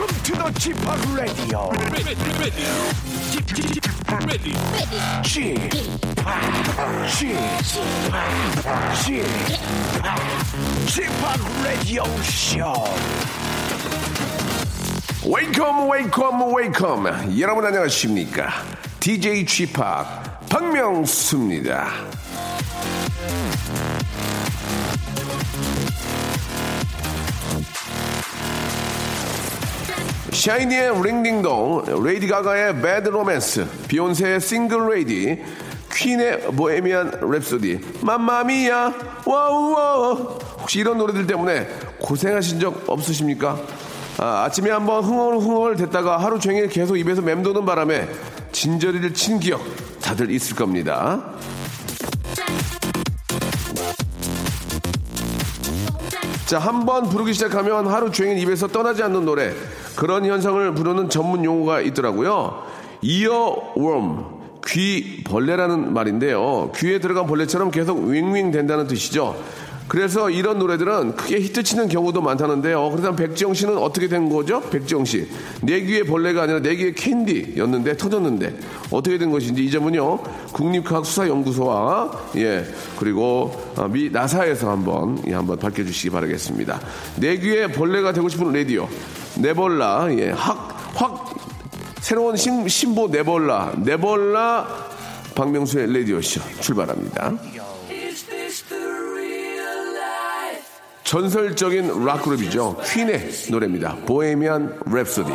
Welcome to the Chip Radio. Chip, Chip, Chip, Radio Show. Welcome, welcome, welcome. 여러분 안녕하십니까? DJ Chip 박명수입니다. 샤이니의 Ring Ding Dong, 레이디 가가의 Bad Romance, 비욘세의 Single Lady, 퀸의 Bohemian Rhapsody, Mamma Mia, 와우와 혹시 이런 노래들 때문에 고생하신 적 없으십니까? 아, 아침에 한번 흥얼흥얼 됐다가 하루 종일 계속 입에서 맴도는 바람에 진저리를 친 기억 다들 있을 겁니다. 자, 한 번 부르기 시작하면 하루 종일 입에서 떠나지 않는 노래. 그런 현상을 부르는 전문 용어가 있더라고요. 이어웜. 귀 벌레라는 말인데요. 귀에 들어간 벌레처럼 계속 윙윙 된다는 뜻이죠. 그래서 이런 노래들은 크게 히트치는 경우도 많다는데요. 그래서 백지영 씨는 어떻게 된 거죠? 백지영 씨. 내 귀에 벌레가 아니라 내 귀에 캔디였는데 터졌는데 어떻게 된 것인지 이 점은요. 국립과학수사연구소와 예 그리고 아, 미 나사에서 한번 예, 한번 밝혀주시기 바라겠습니다. 내 귀에 벌레가 되고 싶은 라디오 네볼라 예 확 확 새로운 신, 신보 네볼라 네볼라 박명수의 라디오쇼 출발합니다. 전설적인 락 그룹이죠. 퀸의 노래입니다. 보헤미안 랩소디.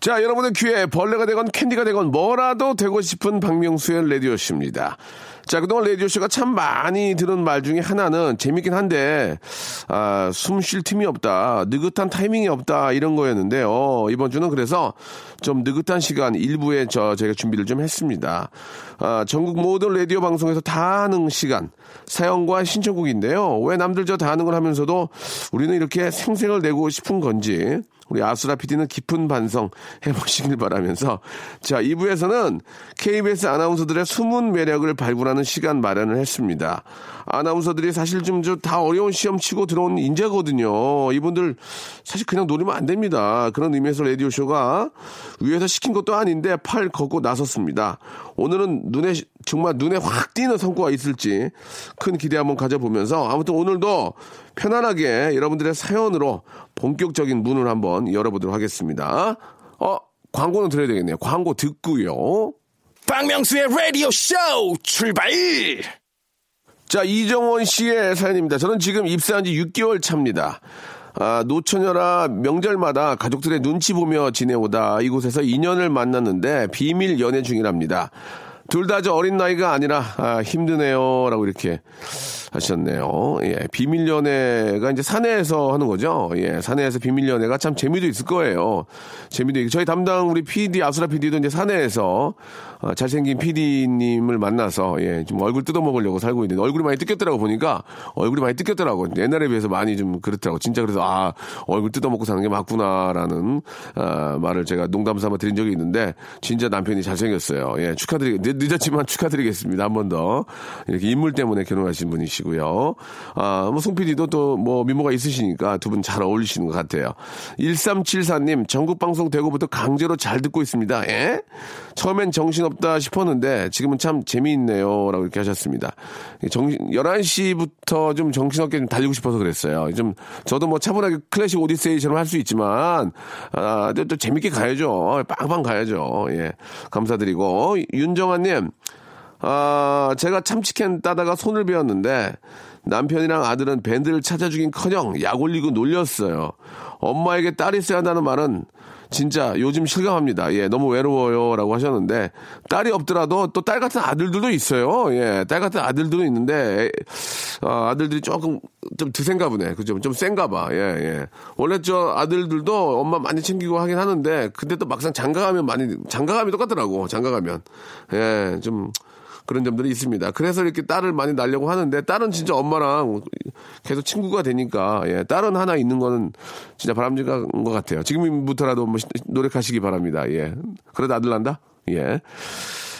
자, 여러분의 귀에 벌레가 되건 캔디가 되건 뭐라도 되고 싶은 박명수의 라디오쇼입니다. 자, 그동안 라디오쇼가 참 많이 들은 말 중에 하나는 재밌긴 한데, 아, 숨 쉴 틈이 없다. 느긋한 타이밍이 없다. 이런 거였는데요. 이번 주는 그래서 좀 느긋한 시간 일부에 저, 제가 준비를 좀 했습니다. 아, 전국 모든 라디오 방송에서 다 하는 시간. 사연과 신청곡인데요. 왜 남들 저 다 하는 걸 하면서도 우리는 이렇게 생생을 내고 싶은 건지. 우리 아수라 PD는 깊은 반성 해보시길 바라면서 자 2부에서는 KBS 아나운서들의 숨은 매력을 발굴하는 시간 마련을 했습니다. 아나운서들이 사실 좀 다 어려운 시험 치고 들어온 인재거든요. 이분들 사실 그냥 노리면 안 됩니다. 그런 의미에서 라디오 쇼가 위에서 시킨 것도 아닌데 팔 걷고 나섰습니다. 오늘은 눈에 정말 눈에 확 띄는 성과가 있을지 큰 기대 한번 가져보면서 아무튼 오늘도 편안하게 여러분들의 사연으로 본격적인 문을 한번 열어보도록 하겠습니다. 어, 광고는 드려야 되겠네요. 광고 듣고요. 박명수의 라디오 쇼 출발! 자, 이정원 씨의 사연입니다. 저는 지금 입사한 지 6개월 차입니다. 아, 노처녀라 명절마다 가족들의 눈치 보며 지내오다 이곳에서 인연을 만났는데 비밀 연애 중이랍니다. 둘 다 저 어린 나이가 아니라 아, 힘드네요. 라고 이렇게 하셨네요. 예, 비밀 연애가 이제 사내에서 하는 거죠. 예, 사내에서 비밀 연애가 참 재미도 있을 거예요. 재미도 있고 저희 담당 우리 PD 아수라 PD도 이제 사내에서 어, 잘생긴 PD님을 만나서 예, 좀 얼굴 뜯어 먹으려고 살고 있는데 얼굴이 많이 뜯겼더라고 보니까 얼굴이 많이 뜯겼더라고. 옛날에 비해서 많이 좀 그렇더라고. 진짜 그래서 아 얼굴 뜯어 먹고 사는 게 맞구나라는 아, 말을 제가 농담 삼아 드린 적이 있는데 진짜 남편이 잘생겼어요. 예, 축하드리 늦었지만 축하드리겠습니다. 한 번 더 이렇게 인물 때문에 결혼하신 분이시 고요. 아, 뭐 송 PD도 또 뭐 미모가 있으시니까 두 분 잘 어울리시는 것 같아요. 1374님 전국 방송 되고부터 강제로 잘 듣고 있습니다. 예? 처음엔 정신없다 싶었는데 지금은 참 재미있네요. 라고 이렇게 하셨습니다. 정신, 11시부터 좀 정신없게 좀 달리고 싶어서 그랬어요. 좀, 저도 뭐 차분하게 클래식 오디세이처럼 할 수 있지만, 아, 또, 또 재밌게 가야죠. 빵빵 가야죠. 예. 감사드리고. 윤정아님, 아, 제가 참치캔 따다가 손을 베었는데, 남편이랑 아들은 밴드를 찾아주긴 커녕 약 올리고 놀렸어요. 엄마에게 딸이 있어야 한다는 말은 진짜 요즘 실감합니다. 예, 너무 외로워요라고 하셨는데 딸이 없더라도 또 딸 같은 아들들도 있어요. 예, 딸 같은 아들들도 있는데 에, 어, 아들들이 조금 좀 드센가 보네. 그죠? 좀 센가 봐. 예, 예. 원래 저 아들들도 엄마 많이 챙기고 하긴 하는데 근데 또 막상 장가가면 많이 장가가면 똑같더라고. 장가가면. 예, 좀 그런 점들이 있습니다. 그래서 이렇게 딸을 많이 낳으려고 하는데 딸은 진짜 엄마랑 계속 친구가 되니까 예, 딸은 하나 있는 거는 진짜 바람직한 것 같아요. 지금부터라도 뭐 노력하시기 바랍니다. 예. 그래도 아들 난다? 예.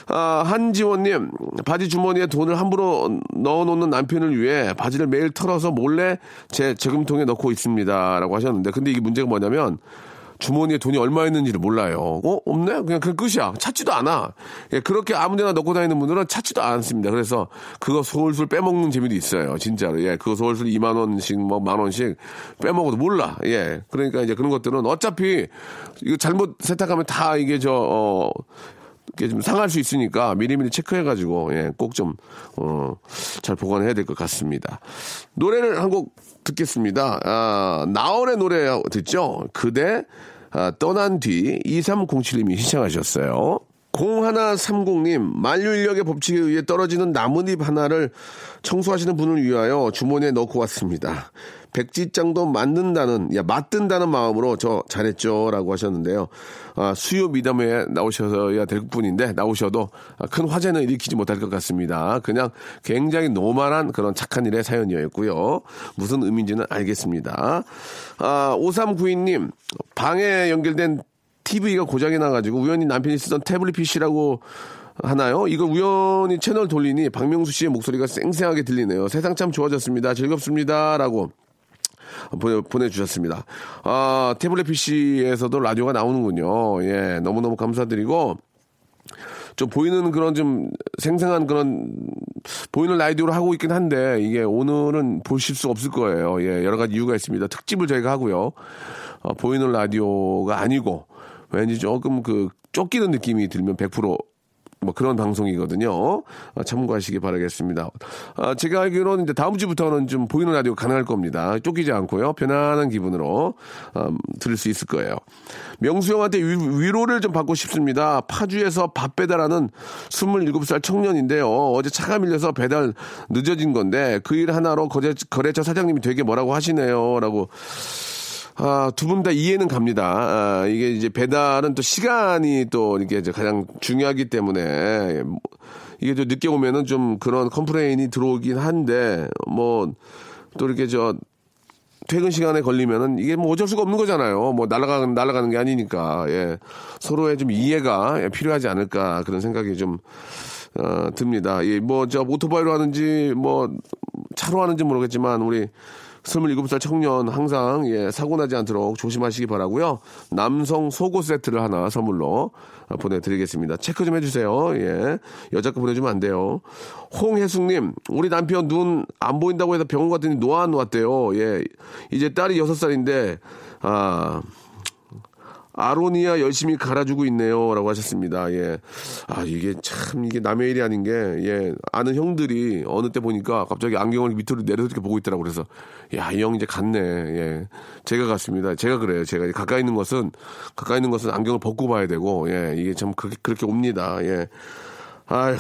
아, 한지원님, 바지 주머니에 돈을 함부로 넣어놓는 남편을 위해 바지를 매일 털어서 몰래 제 저금통에 넣고 있습니다. 라고 하셨는데, 근데 이게 문제가 뭐냐면, 주머니에 돈이 얼마 있는지를 몰라요. 어? 없네? 그냥 그 끝이야. 찾지도 않아. 예, 그렇게 아무 데나 넣고 다니는 분들은 찾지도 않습니다. 그래서 그거 솔솔 빼먹는 재미도 있어요. 진짜로. 예, 그거 솔솔 2만원씩, 뭐, 만원씩 빼먹어도 몰라. 예. 그러니까 이제 그런 것들은 어차피 이거 잘못 세탁하면 다 이게 저, 어, 좀 상할 수 있으니까 미리미리 체크해가지고 예, 꼭 좀 어, 잘 보관해야 될 것 같습니다. 노래를 한 곡 듣겠습니다. 아, 나얼의 노래 듣죠? 그대 아, 떠난 뒤 2307님이 시청하셨어요. 0130님, 만류인력의 법칙에 의해 떨어지는 나뭇잎 하나를 청소하시는 분을 위하여 주머니에 넣고 왔습니다. 백지장도 맞는다는, 야, 맞든다는 마음으로 저 잘했죠. 라고 하셨는데요. 아, 수요 미담에 나오셔야 될 뿐인데, 나오셔도 큰 화제는 일으키지 못할 것 같습니다. 그냥 굉장히 normal한 그런 착한 일의 사연이었고요. 무슨 의미인지는 알겠습니다. 아, 5392님, 방에 연결된 TV가 고장이 나가지고 우연히 남편이 쓰던 태블릿 PC라고 하나요? 이거 우연히 채널 돌리니 박명수 씨의 목소리가 쌩쌩하게 들리네요. 세상 참 좋아졌습니다. 즐겁습니다. 라고 보내, 보내주셨습니다. 아, 태블릿 PC에서도 라디오가 나오는군요. 예, 너무너무 감사드리고, 좀 보이는 그런 좀 생생한 그런 보이는 라디오를 하고 있긴 한데 이게 오늘은 보실 수 없을 거예요. 예, 여러 가지 이유가 있습니다. 특집을 저희가 하고요. 어, 보이는 라디오가 아니고 왠지 조금 그 쫓기는 느낌이 들면 100%뭐 그런 방송이거든요. 어, 참고하시기 바라겠습니다. 아, 제가 알기로는 이제 다음 주부터는 좀 보이는 라디오 가능할 겁니다. 쫓기지 않고요. 편안한 기분으로 음, 들을 수 있을 거예요. 명수 형한테 위, 로를좀 받고 싶습니다. 파주에서 밥 배달하는 27살 청년인데요. 어제 차가 밀려서 배달 늦어진 건데 그 일 하나로 거래, 거래처 사장님이 되게 뭐라고 하시네요. 라고 아, 두 분 다 이해는 갑니다. 아, 이게 이제 배달은 또 시간이 또 이게 가장 중요하기 때문에 이게 좀 늦게 오면은 좀 그런 complain이 들어오긴 한데 뭐 또 이렇게 저 퇴근 시간에 걸리면은 이게 뭐 어쩔 수가 없는 거잖아요. 뭐 날아가는 날아가는 게 아니니까 예. 서로의 좀 이해가 필요하지 않을까 그런 생각이 좀 어, 듭니다. 예, 뭐저 오토바이로 하는지 뭐 차로 하는지 모르겠지만 우리 27살 청년 항상 예, 사고 나지 않도록 조심하시기 바라고요. 남성 속옷 세트를 하나 선물로 보내드리겠습니다. 체크 좀 해주세요. 예, 여자 거 보내주면 안 돼요. 홍혜숙님, 우리 남편 눈 안 보인다고 해서 병원 갔더니 노안 왔대요. 예, 이제 딸이 6살인데 아 아로니아 열심히 갈아주고 있네요. 라고 하셨습니다. 예. 아, 이게 참, 이게 남의 일이 아닌 게, 예. 아는 형들이 어느 때 보니까 갑자기 안경을 밑으로 내려서 이렇게 보고 있더라고. 그래서, 야, 이 형 이제 갔네. 예. 제가 갔습니다. 제가 그래요. 제가 가까이 있는 것은, 가까이 있는 것은 안경을 벗고 봐야 되고, 예. 이게 참 그렇게, 그렇게 옵니다. 예. 아휴,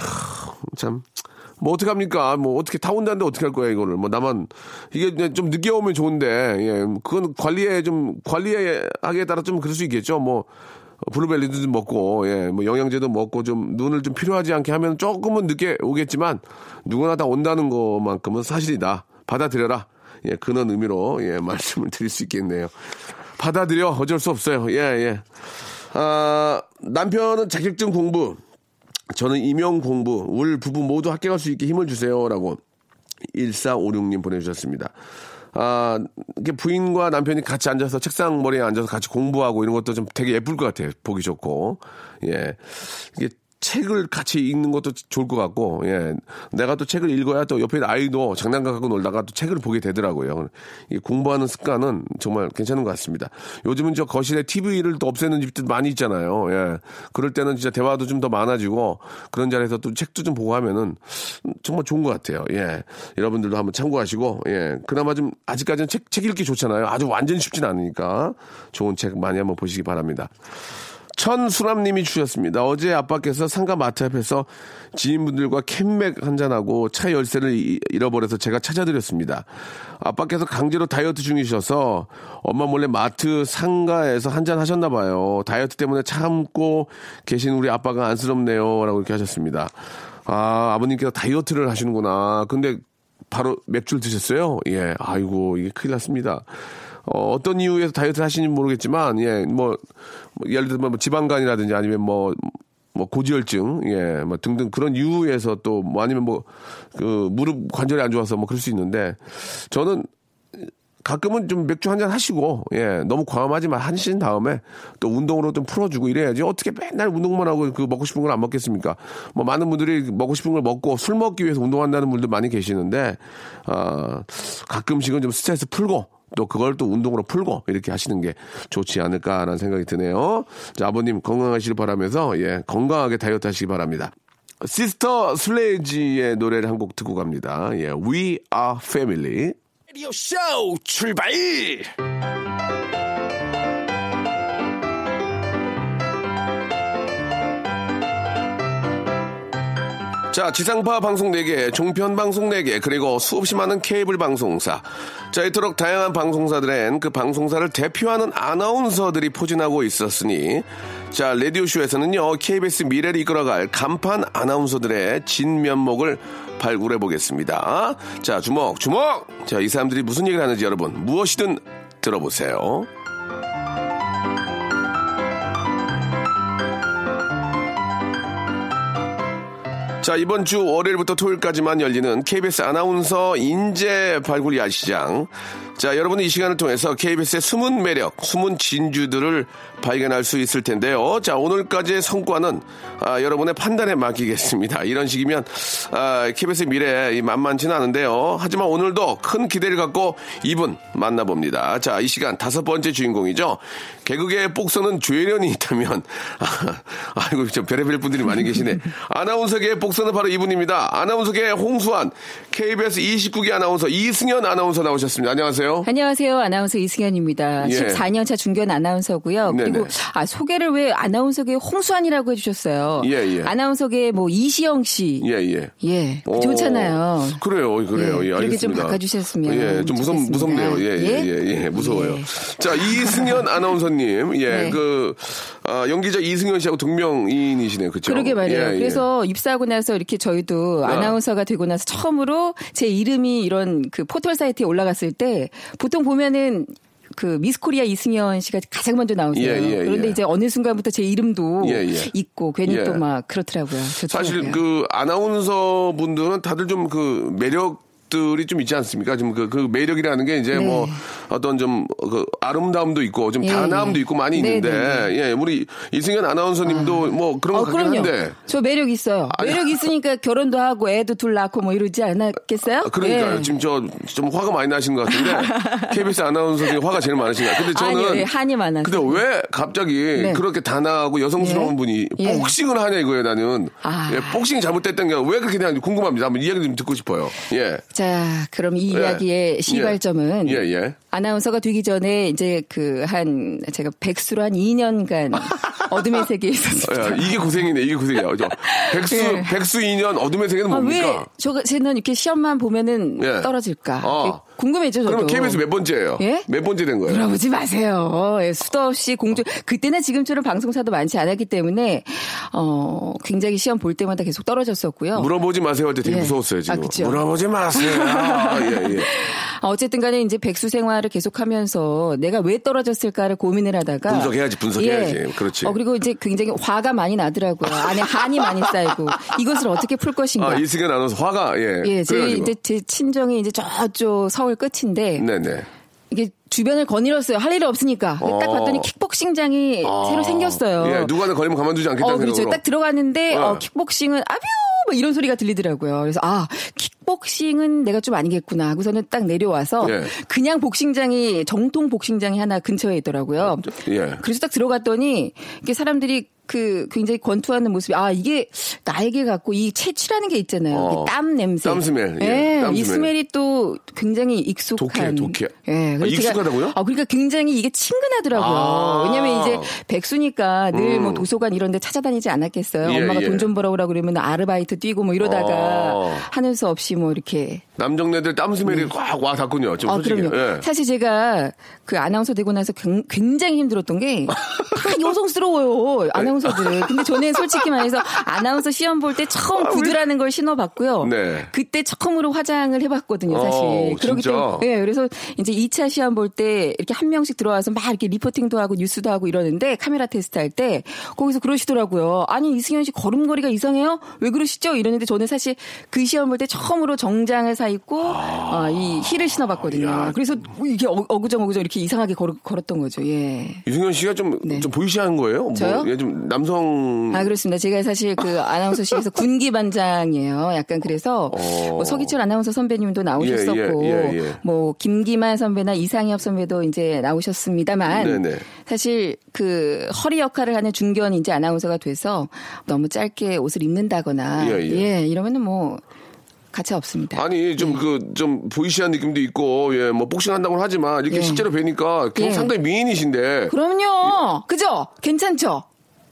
참. 뭐 어떡합니까? 뭐 어떻게 타 온다는데 어떻게 할 거야 이거를. 뭐 나만 이게 좀 늦게 오면 좋은데 예, 그건 관리에 좀 관리하기에 따라 좀 그럴 수 있겠죠. 뭐 블루벨리도 좀 먹고 예, 뭐 영양제도 먹고 좀 눈을 좀 필요하지 않게 하면 조금은 늦게 오겠지만 누구나 다 온다는 것만큼은 사실이다. 받아들여라. 예, 그런 의미로 예, 말씀을 드릴 수 있겠네요. 받아들여 어쩔 수 없어요. 예, 예. 아, 남편은 자격증 공부 저는 임용 공부, 울 부부 모두 합격할 수 있게 힘을 주세요라고 1456님 보내주셨습니다. 아, 이게 부인과 남편이 같이 앉아서 책상 머리에 앉아서 같이 공부하고 이런 것도 좀 되게 예쁠 것 같아요. 보기 좋고. 예. 이게 책을 같이 읽는 것도 좋을 것 같고, 예. 내가 또 책을 읽어야 또 옆에 아이도 장난감 갖고 놀다가 또 책을 보게 되더라고요. 이 공부하는 습관은 정말 괜찮은 것 같습니다. 요즘은 저 거실에 TV를 또 없애는 집들 많이 있잖아요. 예. 그럴 때는 진짜 대화도 좀 더 많아지고 그런 자리에서 또 책도 좀 보고 하면은 정말 좋은 것 같아요. 예. 여러분들도 한번 참고하시고, 예. 그나마 좀 아직까지는 책, 책 읽기 좋잖아요. 아주 완전 쉽진 않으니까 좋은 책 많이 한번 보시기 바랍니다. 천수람님이 주셨습니다. 어제 아빠께서 상가 마트 앞에서 지인분들과 캔맥 한잔하고 차 열쇠를 이- 잃어버려서 제가 찾아드렸습니다. 아빠께서 강제로 다이어트 중이셔서 엄마 몰래 마트 상가에서 한잔 하셨나 봐요. 다이어트 때문에 참고 계신 우리 아빠가 안쓰럽네요. 라고 이렇게 하셨습니다. 아, 아버님께서 다이어트를 하시는구나. 근데 바로 맥주를 드셨어요? 예. 아이고, 이게 큰일 났습니다. 어, 어떤 이유에서 다이어트를 하시는지 모르겠지만, 예, 뭐, 뭐 예를 들면 뭐 지방간이라든지 아니면 뭐, 뭐 고지혈증, 예, 뭐 등등 그런 이유에서 또 뭐 아니면 뭐, 그 무릎 관절이 안 좋아서 뭐 그럴 수 있는데, 저는 가끔은 좀 맥주 한 잔 하시고, 예, 너무 과음하지 마, 하신 다음에 또 운동으로 좀 풀어주고 이래야지 어떻게 맨날 운동만 하고 그 먹고 싶은 걸 안 먹겠습니까? 뭐 많은 분들이 먹고 싶은 걸 먹고 술 먹기 위해서 운동한다는 분들 많이 계시는데, 아, 가끔씩은 좀 스트레스 풀고, 또 그걸 또 운동으로 풀고 이렇게 하시는 게 좋지 않을까라는 생각이 드네요. 자, 아버님 건강하시길 바라면서, 예, 건강하게 다이어트 하시기 바랍니다. 시스터 슬레이지의 노래를 한 곡 듣고 갑니다. 예, We Are Family. 라디오 쇼 출발! 자, 지상파 방송 4개, 종편 방송 4개, 그리고 수없이 많은 케이블 방송사. 자, 이토록 다양한 방송사들엔 그 방송사를 대표하는 아나운서들이 포진하고 있었으니, 자, 라디오쇼에서는요, KBS 미래를 이끌어갈 간판 아나운서들의 진면목을 발굴해 보겠습니다. 자, 주목, 주목! 자, 이 사람들이 무슨 얘기를 하는지 여러분, 무엇이든 들어보세요. 자, 이번 주 월요일부터 토요일까지만 열리는 KBS 아나운서 인재 발굴 야시장. 자, 여러분은 이 시간을 통해서 KBS의 숨은 매력, 숨은 진주들을 발견할 수 있을 텐데요. 자, 오늘까지의 성과는 아, 여러분의 판단에 맡기겠습니다. 이런 식이면 아, KBS의 미래 이 만만치는 않은데요. 하지만 오늘도 큰 기대를 갖고 이분 만나봅니다. 자, 이 시간 다섯 번째 주인공이죠. 개그계의 복선은 죄련이 있다면 아, 아이고 좀 별의별 분들이 많이 계시네. 아나운서계의 복선 은 바로 이분입니다. 아나운서계의 홍수환 KBS 29기 아나운서 이승현 아나운서 나오셨습니다. 안녕하세요. 안녕하세요. 아나운서 이승현입니다. 예. 14년차 중견 아나운서고요. 네네. 그리고 아, 소개를 왜 아나운서계 홍수환이라고 해주셨어요. 예, 예. 아나운서계 뭐 이시영 씨. 예, 예. 예, 오, 좋잖아요. 그래요, 그래요. 예, 예, 그렇게 좀 알겠습니다. 바꿔주셨으면 예, 좀 무섭. 무섭네요. 예, 예, 예? 예, 예, 무서워요. 예. 자, 이승현 아나운서님, 예, 네. 그, 아, 연기자 이승현 씨하고 동명이인이시네요. 그죠? 그러게 말이에요. 예, 예. 그래서 입사하고 나서 이렇게 저희도 아. 아나운서가 되고 나서 처음으로 제 이름이 이런 그 포털 사이트에 올라갔을 때 보통 보면은 그 미스코리아 이승현 씨가 가장 먼저 나오세요. 예, 예, 그런데 예. 이제 어느 순간부터 제 이름도 예, 예. 있고 괜히 예. 또막 그렇더라고요. 사실 좋더라고요. 그 아나운서 분들은 다들 좀 그 매력 들이 좀 있지 않습니까? 지금 그, 그 매력이라는 게 이제 네. 뭐 어떤 좀 그 아름다움도 있고 좀 예, 단아함도 예. 있고 많이 네, 있는데 네, 예 우리 이승현 아나운서님도 뭐 그런 거 어, 같긴. 한데 저 매력 있어요. 아니, 매력 있으니까 결혼도 하고 애도 둘 낳고 뭐 이러지 않았겠어요? 그러니까요. 예. 지금 저 좀 화가 많이 나신 것 같은데 KBS 아나운서 중에 화가 제일 많으신 것 같아요. 근데 저는 아니요, 예, 한이 많아서. 근데 왜 갑자기 네. 그렇게 단아하고 여성스러운 예. 분이 예. 복싱을 하냐 이거예요, 나는. 아. 예, 복싱이 잘못됐던 게 왜 그렇게 되는지 궁금합니다. 한번 이야기 좀 듣고 싶어요. 예. 자, 그럼 이 예. 이야기의 시발점은 예, 예. 아나운서가 되기 전에 이제 그 한 제가 백수로 한 2년간 어둠의 세계에 있었어요. 야, 이게 고생이네, 이게 고생이야. 저 백수, 예. 백수 2년 어둠의 세계는 아, 왜 뭡니까? 저가 쟤는 이렇게 시험만 보면은 예. 떨어질까? 어. 궁금했죠, 저도. 그러면 KBS 몇 번째예요? 예? 몇 번째 된 거예요? 물어보지 마세요. 예, 수도 없이 공주 그때는 지금처럼 방송사도 많지 않았기 때문에 어 굉장히 시험 볼 때마다 계속 떨어졌었고요. 물어보지 마세요 할 때 되게 예. 무서웠어요, 지금. 아. 물어보지 마세요. 아, 예, 예. 어, 어쨌든 간에 이제 백수 생활을 계속하면서 내가 왜 떨어졌을까를 고민을 하다가 분석해야지, 분석해야지. 예. 그렇지. 어, 그리고 이제 굉장히 화가 많이 나더라고요. 안에 한이 많이 쌓이고 이것을 어떻게 풀 것인가. 아, 이승현 아나운서 화가, 예. 예, 제 그래가지고. 이제 제 친정이 이제 저쪽 서울 끝인데 네네. 이게 주변을 거닐었어요. 할 일이 없으니까. 딱 봤더니 킥복싱장이 새로 생겼어요. 예, 누가 나 걸리면 가만두지 않겠다는 어, 그렇죠. 생각으로. 딱 들어갔는데 어. 어, 킥복싱은 아뷰 뭐 이런 소리가 들리더라고요. 그래서 아킥 복싱은 내가 좀 아니겠구나. 하고서는 딱 내려와서 예. 그냥 복싱장이 정통 복싱장이 하나 근처에 있더라고요. 예. 그래서 딱 들어갔더니 이게 사람들이 그 굉장히 권투하는 모습이 아 이게 나에게 갖고 이 채취라는 게 있잖아요. 어. 땀 냄새. 땀 스멜. 예, 예, 땀이 스멜. 스멜이 또 굉장히 익숙한. 독해, 독해. 예, 아, 익숙하다고요? 아, 그러니까 굉장히 이게 친근하더라고요. 아. 왜냐면 이제 백수니까 늘뭐 음. 도서관 이런 데 찾아다니지 않았겠어요. 예, 엄마가 예. 돈좀 벌어오라 그러면 아르바이트 뛰고 뭐 이러다가 아. 하는 수 없이 뭐 이렇게 남정네들 땀 스멜이 꽉 와 닿군요. 좀 아, 솔직히. 그럼요. 예. 사실 제가 그 아나운서 되고 나서 굉- 굉장히 힘들었던 게 다 여성스러워요. 아나운서 들. 근데 저는 솔직히 말해서 아나운서 시험 볼 때 처음 구두라는 걸 신어봤고요. 네. 그때 처음으로 화장을 해봤거든요, 사실. 어, 그렇기? 때문에. 예, 그래서 이제 2차 시험 볼 때 이렇게 한 명씩 들어와서 막 이렇게 리포팅도 하고 뉴스도 하고 이러는데 카메라 테스트 할 때 거기서 그러시더라고요. 아니, 이승현 씨 걸음걸이가 이상해요? 왜 그러시죠? 이러는데 저는 사실 그 시험 볼 때 처음으로 정장을 사 입고 어, 이 힐을 신어봤거든요. 그래서 이게 어- 어구정어구정 이렇게 이상하게 걸, 걸었던 거죠. 예. 유승현 씨가 좀, 네. 좀 보이시한 거예요? 저요? 뭐, 예, 좀 남성. 아 그렇습니다. 제가 사실 그 아나운서실에서 군기 반장이에요. 약간 그래서 어. 뭐 서기철 아나운서 선배님도 나오셨었고, 예, 예, 예, 예. 뭐 김기만 선배나 이상엽 선배도 이제 나오셨습니다만, 네네. 사실 그 허리 역할을 하는 중견 이제 아나운서가 돼서 너무 짧게 옷을 입는다거나, 예, 예. 이러면은 뭐 가차 없습니다. 아니, 좀 그, 좀 보이시한 느낌도 있고, 예, 뭐 복싱한다고는 하지만, 이렇게 예. 실제로 뵈니까 예. 상당히 미인이신데. 그럼요, 그죠? 괜찮죠?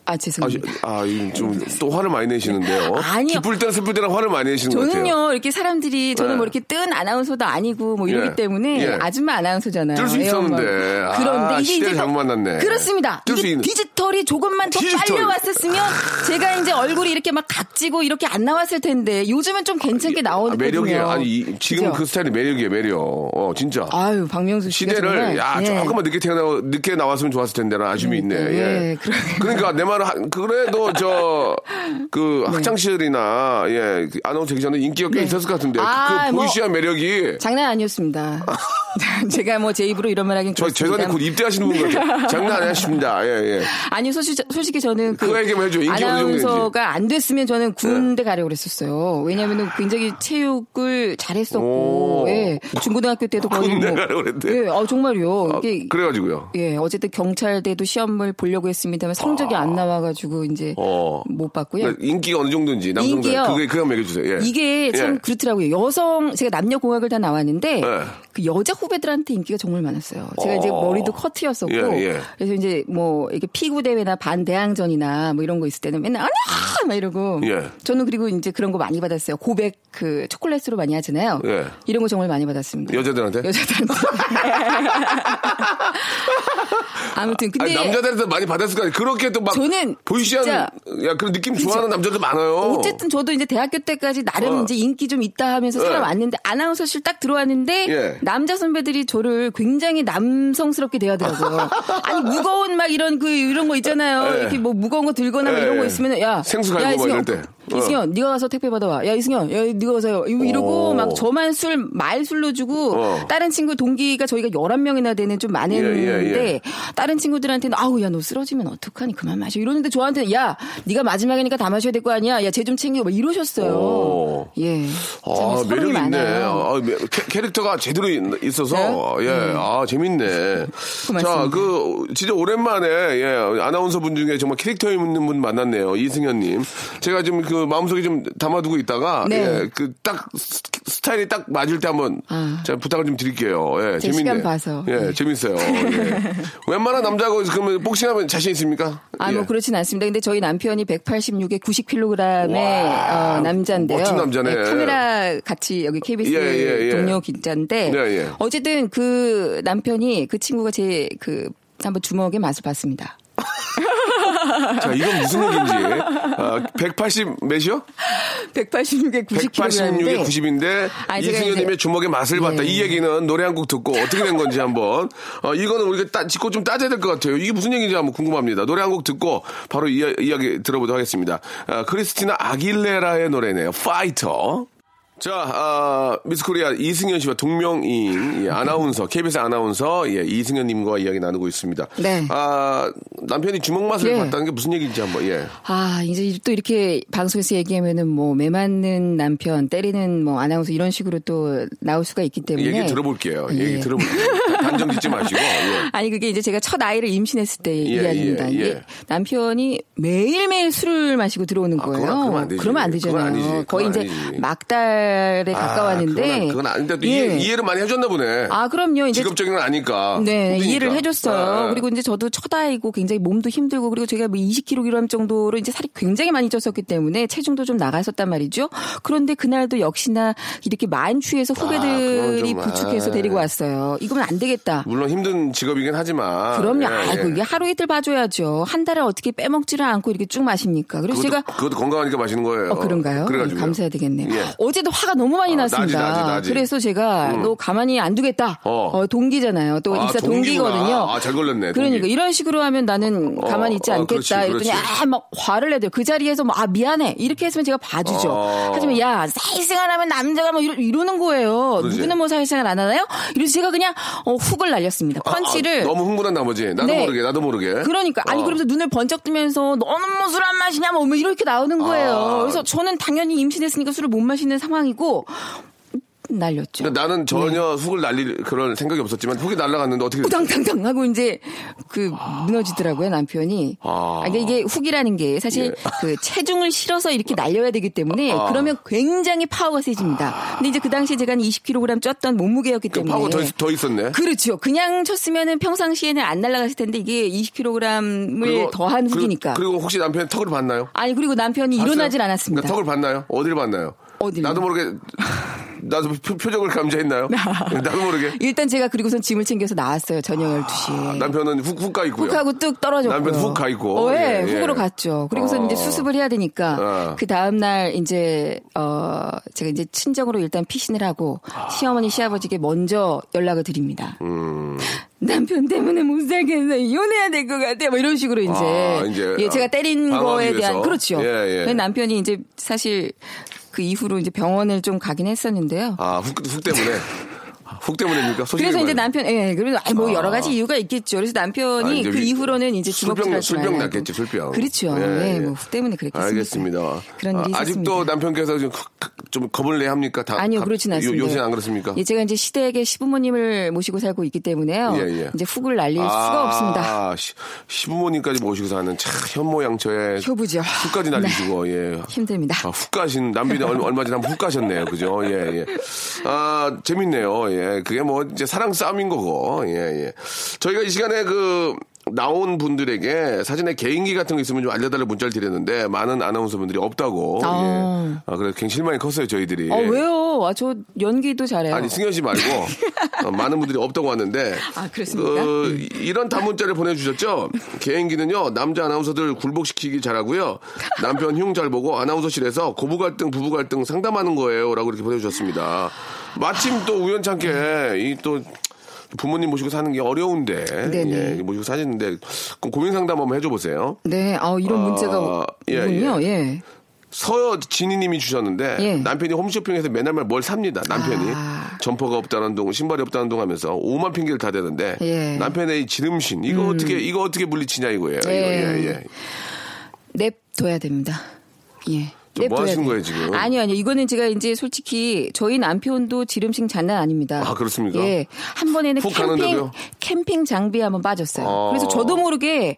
아 아, 죄송합니다. 아, 좀 또 화를 많이 내시는데요. 아니요. 기쁠 때나 슬플 때나 화를 많이 내시는 것 같아요. 저는요 이렇게 사람들이 저는 네. 뭐 이렇게 뜬 아나운서도 아니고 뭐 이러기 예. 때문에 예. 아줌마 아나운서잖아요. 뜰수 예, 있었는데. 뭐. 아, 그런데 이게 시대를 이제 잘못 만났네. 그렇습니다. 뜰수 이게 있는- 디지털이 조금만 더 디지털. 빨려 왔었으면 제가 이제 얼굴이 이렇게 막 각지고 이렇게 안 나왔을 텐데 요즘은 좀 괜찮게 아, 나오거든요. 매력이에요. 아니, 이- 지금 그죠? 그 스타일이 매력이에요, 매력. 어, 진짜. 아유 박명수 시대를 정말, 야 예. 조금만 늦게 태어나 늦게 나왔으면 좋았을 텐데라는 아쉬움이 있네. 예, 예. 그러- 그러니까 내 말은 한- 그래도 저그 네. 학창 시절이나 예그 아나운서 되기 전에 인기가 꽤 있었을 것 같은데 아, 그 뭐- 보이시한 매력이 장난 아니었습니다. 제가 뭐 제 입으로 이런 말 하긴 저. 죄송한데 곧 입대하시는 분 같아요. 장난 아니십니다. 예 예. 아니 솔직히, 솔직히 저는 그 그거 얘기만 해줘. 인기. 네. 아나운서가 안 됐으면 저는 군대 가려고 그랬었어요. 왜냐하면 굉장히 체육을 잘했었고 오. 예. 중고등학교 때도 거의 군대 뭐 가려고 그랬대? 예, 어, 정말요. 아, 그래가지고요. 예, 어쨌든 경찰대도 시험을 보려고 했습니다만 성적이 안 나와 가지고 이제 어. 못 봤고요. 그러니까 인기가 어느 정도인지 남성들? 그게 그거 매겨주세요. 예. 이게 참 예. 그렇더라고요. 여성 제가 남녀 공학을 다 나왔는데 네. 그 여자 후배들한테 인기가 정말 많았어요. 제가 이제 어. 머리도 커트였었고 예, 예. 그래서 이제 뭐 이렇게 피구 대회나 반 대항전이나 뭐 이런 거 있을 때는 맨날 아니야 막 이러고 예. 저는 그리고 이제 그런 거 많이 받았어요. 고백 그 초콜릿으로 많이 하잖아요. 예. 이런 거 정말 많이 받았습니다. 여자들한테? 여자들한테. 아무튼 근데 아니, 남자들한테 많이 받았을 거 아니에요. 그렇게 또 막 저는 보이시한 그런 느낌 그쵸. 좋아하는 남자들 많아요. 어쨌든 저도 이제 대학교 때까지 나름 어. 이제 인기 좀 있다 하면서 네. 살아왔는데 아나운서실 딱 들어왔는데 예. 남자 선배들이 저를 굉장히 남성스럽게 대하더라고요. 아니 무거운 막 이런 그 이런 거 있잖아요. 예. 이렇게 뭐 무거운 거 들거나 뭐 예, 이런 거 예. 있으면 야 생수 야, 갈고 막 이승현, 이럴 때. 어. 이승현 네가 가서 택배 받아와. 야 이승현 야 네가 가서요. 이러- 이러고 오. 막 저만 술 말술로 주고 어. 다른 친구 동기가 저희가 11명이나 되는 좀 많은데 예, 예, 예. 다른 친구들한테는 아우 야 너 쓰러지면 어떡하니 그만 마셔 이러는데 저한테는 야 네가 마지막이니까 다 마셔야 될 거 아니야 야 쟤 좀 챙겨 막 이러셨어요 오. 예 아, 매력이 있네. 많아요. 아, 매- 캐- 캐릭터가 제대로 있- 있어서, 네? 예, 아, 재밌네. 자, 그, 진짜 오랜만에, 예, 아나운서 분 중에 정말 캐릭터 있는 분 만났네요. 이승현님. 제가 지금 그 마음속에 좀 담아두고 있다가, 네. 예, 그 딱, 스- 스타일이 딱 맞을 때 한번, 아. 제가 부탁을 좀 드릴게요. 예, 제 재밌네. 시간 봐서. 예, 네. 재밌어요. 예. 웬만한 남자하고 그러면 복싱하면 자신 있습니까? 아, 뭐 예. 그렇진 않습니다. 근데 저희 남편이 186에 90kg의 와, 어, 남자인데요. 멋진 남자네. 네, 카메라 같이 여기 KBS 예, 예, 예. 동료 기자인데 예, 예. 어쨌든 그 남편이 그 친구가 제 그 한번 주먹의 맛을 봤습니다. 자, 이건 무슨 얘기인지. 아, 180 몇이요? 186에 186에 90kg인데 90인데 아니, 제가 이승현님의 주먹의 맛을 봤다. 예. 이 얘기는 노래 한 곡 듣고 어떻게 된 건지 한번 어, 이거는 우리가 따, 짚고 좀 따져야 될 것 같아요. 이게 무슨 얘기인지 한번 궁금합니다. 노래 한 곡 듣고 바로 이야, 이야기 들어보도록 하겠습니다. 아, 크리스티나 아길레라의 노래네요. 파이터. 자, 아, 미스 코리아 이승현 씨와 동명이인 예, 아나운서, KBS 아나운서 예, 이승현 님과 이야기 나누고 있습니다. 네. 아, 남편이 주먹 맛을 예. 봤다는 게 무슨 얘기인지 한번, 예. 아, 이제 또 이렇게 방송에서 얘기하면은 뭐, 매 맞는 남편, 때리는 뭐, 아나운서 이런 식으로 또 나올 수가 있기 때문에. 얘기 들어볼게요. 예. 얘기 들어볼게요. 단정 짓지 마시고. 예. 아니 그게 이제 제가 첫 아이를 임신했을 때 이야기입니다. 예, 예. 이게 남편이 매일매일 술을 마시고 들어오는 아, 거예요. 그건- 그건 안 되지. 그러면 안. 되잖아요. 거의 이제. 막달 에 가까웠는데. 아, 그건, 그건 아닌데 또 예. 이해, 이해를 많이 해줬나 보네. 아, 그럼요. 이제 직업적인 건 아니까. 네, 힘드니까. 이해를 해줬어요. 아, 그리고 이제 저도 첫 아이고 굉장히 몸도 힘들고 그리고 제가 뭐 20kg 정도로 이제 살이 굉장히 많이 쪘었기 때문에 체중도 좀 나갔었단 말이죠. 그런데 그날도 역시나 이렇게 만취해서 후배들이 좀, 부축해서 아. 데리고 왔어요. 이거면 안 되겠다. 물론 힘든 직업이긴 하지만. 그럼요. 예, 아이고 예. 이게 하루 이틀 봐줘야죠. 한 달을 어떻게 빼먹지를 않고 이렇게 쭉 마십니까? 그래서 그것도, 제가 그것도 건강하니까 마시는 거예요. 어, 그런가요? 그래가지고. 네, 감사해야 되겠네요. 예. 어제도 화가 너무 많이 아, 났습니다. 나지, 나지, 나지. 그래서 제가 너 가만히 안 두겠다. 어. 어, 동기잖아요. 또 아, 입사 동기구나. 동기거든요. 아, 잘 걸렸네, 그러니까 동기. 이런 식으로 하면 나는 어, 가만히 있지 어, 않겠다. 그렇지. 아, 막 화를 내더라고요. 그 자리에서 뭐, 아, 미안해. 이렇게 했으면 제가 봐주죠. 어. 하지만 야, 사회생활 하면 남자가 뭐 이러, 이러는 거예요. 그러지. 누구는 뭐 사회생활 안 하나요? 이래서 제가 그냥 어, 훅을 날렸습니다. 펀치를. 아, 너무 흥분한 나머지. 나도 네. 모르게, 나도 모르게. 그러니까 아니 어. 그러면서 눈을 번쩍 뜨면서 너는 뭐 술 안 마시냐 뭐 이렇게 나오는 거예요. 아. 그래서 저는 당연히 임신했으니까 술을 못 마시는 상황이 고 날렸죠. 근데 나는 전혀 훅을 날릴 그런 생각이 없었지만 훅이 날아갔는데 어떻게? 우당탕탕 하고 이제 그 무너지더라고요 남편이. 아. 아, 이게- 이게 훅이라는 게 사실 예. 그 체중을 실어서 이렇게 날려야 되기 때문에 아. 그러면 굉장히 파워가 세집니다. 근데 이제 그 당시에 제가 한 20kg 쪘던 몸무게였기 그 때문에 파워 더, 있- 더 있었네. 그렇죠. 그냥 쳤으면은 평상시에는 안 날아갔을 텐데 이게 20kg을 그리고- 더한 그리고- 훅이니까. 그리고 혹시 남편이 턱을 봤나요? 아니 그리고 남편이 일어나질 봤어요? 않았습니다. 그러니까 턱을 봤나요? 어디를 봤나요? 어디를? 나도 모르게 나도 표, 표정을 감지했나요? 나도 모르게. 일단 제가 그리고선 짐을 챙겨서 나왔어요. 저녁 12시에. 남편은 훅훅 가 있고요. 훅 하고 뚝 떨어졌고. 남편 훅가 있고. 어, 예, 예, 예. 훅으로 갔죠. 그리고서 어. 이제 수습을 해야 되니까 어. 그 다음 날 이제 어 제가 이제 친정으로 일단 피신을 하고 시어머니 시아버지께 먼저 연락을 드립니다. 음. 남편 때문에 못 살겠어 이혼해야 될 것 같아. 뭐 이런 식으로 이제, 아, 이제, 예, 제가 때린 거에 위해서. 대한 그렇죠. 예, 예. 그래서 남편이 이제 사실 그 이후로 이제 병원을 좀 가긴 했었는데요. 아, 훅, 훅 때문에. 훅 때문입니까? 그래서 이제? 남편, 예, 그래서 아이, 뭐 아. 여러 가지 이유가 있겠죠. 그래서 남편이 아, 그 위- 이후로는 이제 주먹질하지 술병. 났겠지, 술병. 그렇죠. 예, 예, 예. 뭐 때문에 그랬겠습니다. 알겠습니다. 그런 일이 아, 있었습니다. 아직도 남편께서 좀, 좀 겁을 내 합니까? 다, 아니요, 가- 그렇진 요- 않습니다. 요새는 안 그렇습니까? 예, 제가 이제 시댁에 시부모님을 모시고 살고 있기 때문에요. 예, 예. 이제 훅을 날릴 수가 없습니다. 아, 시, 시부모님까지 모시고 사는 참 현모양처에 효부죠. 훅까지 날리시고 예. 힘듭니다. 아, 훅 가신 남편이 얼- 얼마 전에 훅 가셨네요. 그죠? 예, 예. 아, 재밌네요. 예. 그게 뭐 이제 사랑 싸움인 거고. 예, 예. 저희가 이 시간에 그 나온 분들에게 사진에 개인기 같은 거 있으면 좀 알려달라고 문자를 드렸는데 많은 아나운서분들이 없다고. 아. 예. 아, 그래서 굉장히 실망이 컸어요, 저희들이. 어, 왜요? 아, 저 연기도 잘해요. 아니 승현 씨 말고 어, 많은 분들이 없다고 왔는데 아, 그렇습니까? 그, 이런 단문자를 보내주셨죠. 개인기는요 남자 아나운서들 굴복시키기 잘하고요 남편 흉 잘 보고 아나운서실에서 고부 갈등 부부 갈등 상담하는 거예요라고 이렇게 보내주셨습니다. 마침 또 우연찮게 이 또 부모님 모시고 사는 게 어려운데 네네. 예, 모시고 사시는데 그 고민 상담 한번 해줘보세요. 네, 아, 이런 아, 문제가 예, 오군요. 예. 서진희님이 주셨는데 예. 남편이 홈쇼핑에서 맨날 뭘 삽니다. 남편이 아. 점퍼가 없다는 동, 신발이 없다는 동 하면서 오만 핑계를 다 대는데 예. 음. 남편의 이 지름신 이거 어떻게 이거 어떻게 물리치냐 이거예요. 이거, 예. 예, 예. 냅둬야 됩니다. 예. 냅둬야 하시는. 거예요, 지금? 아니요, 아니요. 이거는 제가 이제 솔직히 저희 남편도 지름식 장난 아닙니다. 아, 그렇습니까? 예. 한 번에는 훅 캠핑, 가는데도요? 캠핑 장비에 한번 빠졌어요. 아. 그래서 저도 모르게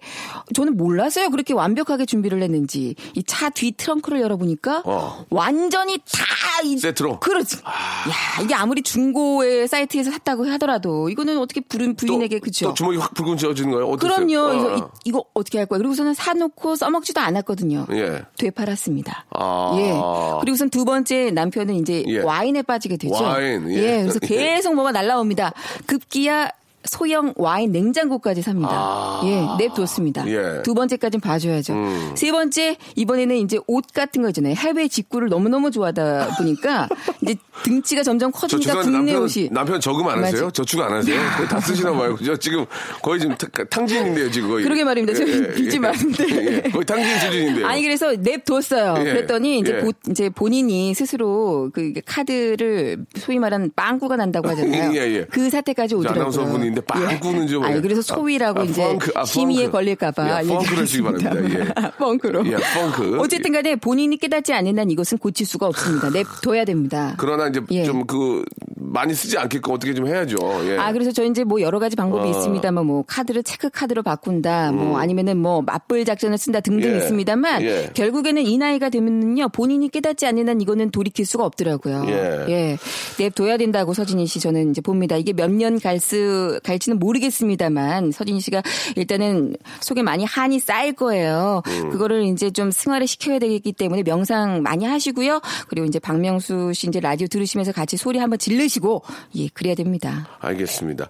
저는 몰랐어요. 그렇게 완벽하게 준비를 했는지. 이 차 뒤 트렁크를 열어보니까 어. 완전히 다 이, 세트로? 그렇지. 야, 이게 아무리 중고의 사이트에서 샀다고 하더라도 이거는 어떻게 부른 부인에게 또, 그죠? 또 주먹이 확 붉은 지어지는 거예요? 그럼요. 아, 그래서 이, 이거 어떻게 할 거야? 그리고서는 사놓고 써먹지도 않았거든요. 예. 되팔았습니다. 아. 예. 그리고선 두 번째 남편은 이제 예. 와인에 빠지게 되죠. 와인, 예. 그래서 예. 계속 뭐가 날라옵니다. 급기야 소형 와인 냉장고까지 삽니다. 아. 예, 냅뒀습니다. 예. 두 번째까지는 봐줘야죠. 음. 세 번째, 이번에는 이제 옷 같은 거 있잖아요. 해외 직구를 너무 너무 좋아하다 보니까 이제 등치가 점점 저 커지니까 국내 남편, 옷이. 남편 저금 안 하세요? 맞아. 저축 안 하세요? 다 쓰시나 봐요. 저 지금 거의 지금 탕- 탕진인데요, 지금 거의. 그러게 말입니다. 저희 빚이 많은데. 예, 거의 탕진 수준인데요. 아니 그래서 냅뒀어요. 예. 그랬더니 이제, 예. 보- 이제 본인이 스스로 그 카드를 소위 말하는 빵꾸가 난다고 하잖아요. 예, 예. 그 사태까지 저 오더라고요. 분인데 빵꾸는 좀. 아니 그래서 소위라고 아, 이제 펑크, 아, 심의에 펑크. 걸릴까봐 예, 펑크를 하시기 바랍니다. 예. 펑크로. 예, 펑크. 어쨌든 간에 본인이 깨닫지 않는 한 이것은 고칠 수가 없습니다. 냅둬야 됩니다. 그러나 이제 예. 좀그 많이 쓰지 않게끔 어떻게 좀 해야죠. 예. 아, 그래서 저 이제 뭐 여러 가지 방법이 어. 있습니다만 뭐 카드를 체크 카드로 바꾼다, 뭐 아니면은 뭐 맞불 작전을 쓴다 등등 예. 있습니다만 예. 결국에는 이 나이가 되면은요 본인이 깨닫지 않는 한 이거는 돌이킬 수가 없더라고요. 예. 냅둬야 된다고 서진희 씨 저는 이제 봅니다. 이게 몇 년 갈수 갈지는 모르겠습니다만 서진희 씨가 일단은 속에 많이 한이 쌓일 거예요. 음. 그거를 이제 좀 승화를 시켜야 되기 때문에 명상 많이 하시고요. 그리고 이제 박명수 씨 이제 라디오 들으시면서 같이 소리 한번 지르 시고 예 그래야 됩니다. 알겠습니다.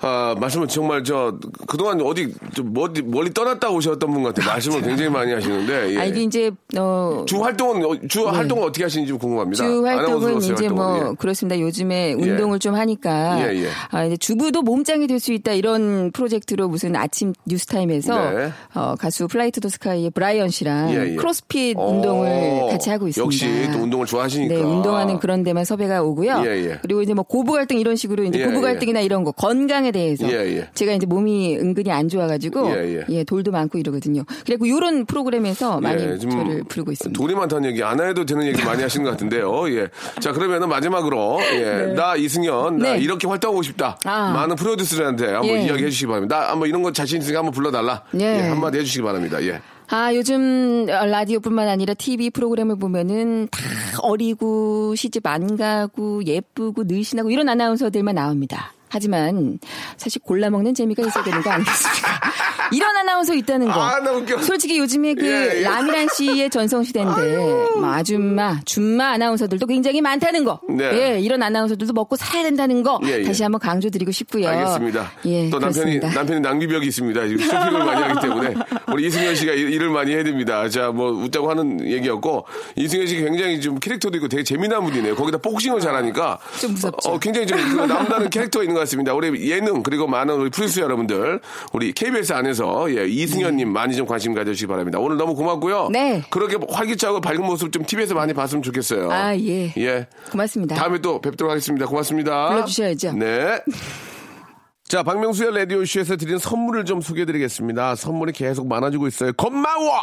아, 말씀은 정말 저, 그동안 어디, 좀 멀리, 멀리 떠났다 오셨던 분 같아요. 말씀을 굉장히 많이 하시는데. 예. 아, 이게 이제, 어, 주 활동은, 어, 주 활동은 어떻게 하시는지 좀 궁금합니다. 주 활동은 이제 활동은, 뭐 예. 그렇습니다. 요즘에 운동을 좀 하니까 예, 예. 아, 이제 주부도 몸짱이 될 수 있다 이런 프로젝트로 무슨 아침 뉴스타임에서 네. 어, 가수 플라이 투 더 스카이의 브라이언 씨랑 예, 예. 크로스핏 오, 운동을 같이 하고 있습니다. 역시 또 운동을 좋아하시니까. 네, 운동하는 그런 데만 섭외가 오고요. 예, 예. 그리고 이제 뭐 고부 갈등 이런 식으로 이제 예, 고부 예. 갈등이나 이런 거 건강에 대해서 예, 예. 제가 이제 몸이 은근히 안 좋아가지고 예, 예. 돌도 많고 이러거든요. 그리고 이런 프로그램에서 많이 예, 저를 부르고 있습니다. 돈이 많다는 얘기 안 해도 되는 얘기 많이 하시는 것 같은데요. 예. 자, 그러면은 마지막으로, 예. 나 이승현, 나 네. 이렇게 활동하고 싶다. 아. 많은 프로듀서들한테 한번 예. 이야기해 주시기 바랍니다. 나 한번 이런 거 자신 있으니까 한번 불러달라. 예. 예, 한마디 해 주시기 바랍니다. 예. 아, 요즘 라디오뿐만 아니라 TV 프로그램을 보면은 다 어리고 시집 안 가고 예쁘고 늘씬하고 이런 아나운서들만 나옵니다. 하지만 사실 골라 먹는 재미가 있어야 되는 거 아니겠습니까? 이런 아나운서 있다는 거. 아, 나 웃겨. 솔직히 요즘에 그 예, 예. 라미란 씨의 전성시대인데 뭐 아줌마, 줌마 아나운서들도 굉장히 많다는 거. 네. 예, 이런 아나운서들도 먹고 살아야 된다는 거 예, 예. 다시 한번 강조드리고 싶고요. 알겠습니다. 예, 또 남편이 그렇습니다. 남편이 낭비벽이 있습니다. 지금 쇼핑을 많이 하기 때문에 우리 이승현 씨가 일- 일을 많이 해야 됩니다. 자, 뭐 웃자고 하는 얘기였고 이승현 씨 굉장히 좀 캐릭터도 있고 되게 재미난 분이네요. 거기다 복싱을 잘하니까 좀 무섭죠. 어, 굉장히 좀그 남다른 캐릭터가 있는 것 같습니다. 우리 예능 그리고 많은 우리 프리스 여러분들 우리 KBS 안에서 예, 이승현님 많이 좀 관심 가져주시기 바랍니다. 오늘 너무 고맙고요. 네. 그렇게 활기차고 밝은 모습 좀 TV에서 많이 봤으면 좋겠어요. 아, 예. 예. 고맙습니다. 다음에 또 뵙도록 하겠습니다. 고맙습니다. 불러주셔야죠. 네. 자, 박명수의 라디오쇼에서 드린 선물을 좀 소개해드리겠습니다. 선물이 계속 많아지고 있어요. 고마워!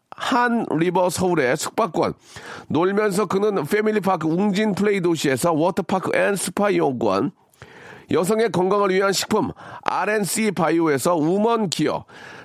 한 리버 서울의 숙박권, 놀면서 크는 패밀리파크 웅진 플레이 도시에서 워터파크 and 스파 이용권, 여성의 건강을 위한 식품 RNC 바이오에서 우먼 기어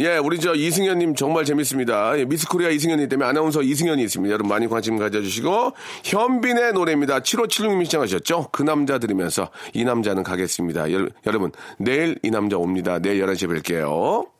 예, 우리 저 이승현님 정말 재밌습니다. 예, 미스코리아 이승현이 때문에 아나운서 이승현이 있습니다. 여러분 많이 관심 가져주시고 현빈의 노래입니다. 7576님이 시청하셨죠? 그 남자 들으면서 이 남자는 가겠습니다. 여, 여러분 내일 이 남자 옵니다. 내일 11시에 뵐게요.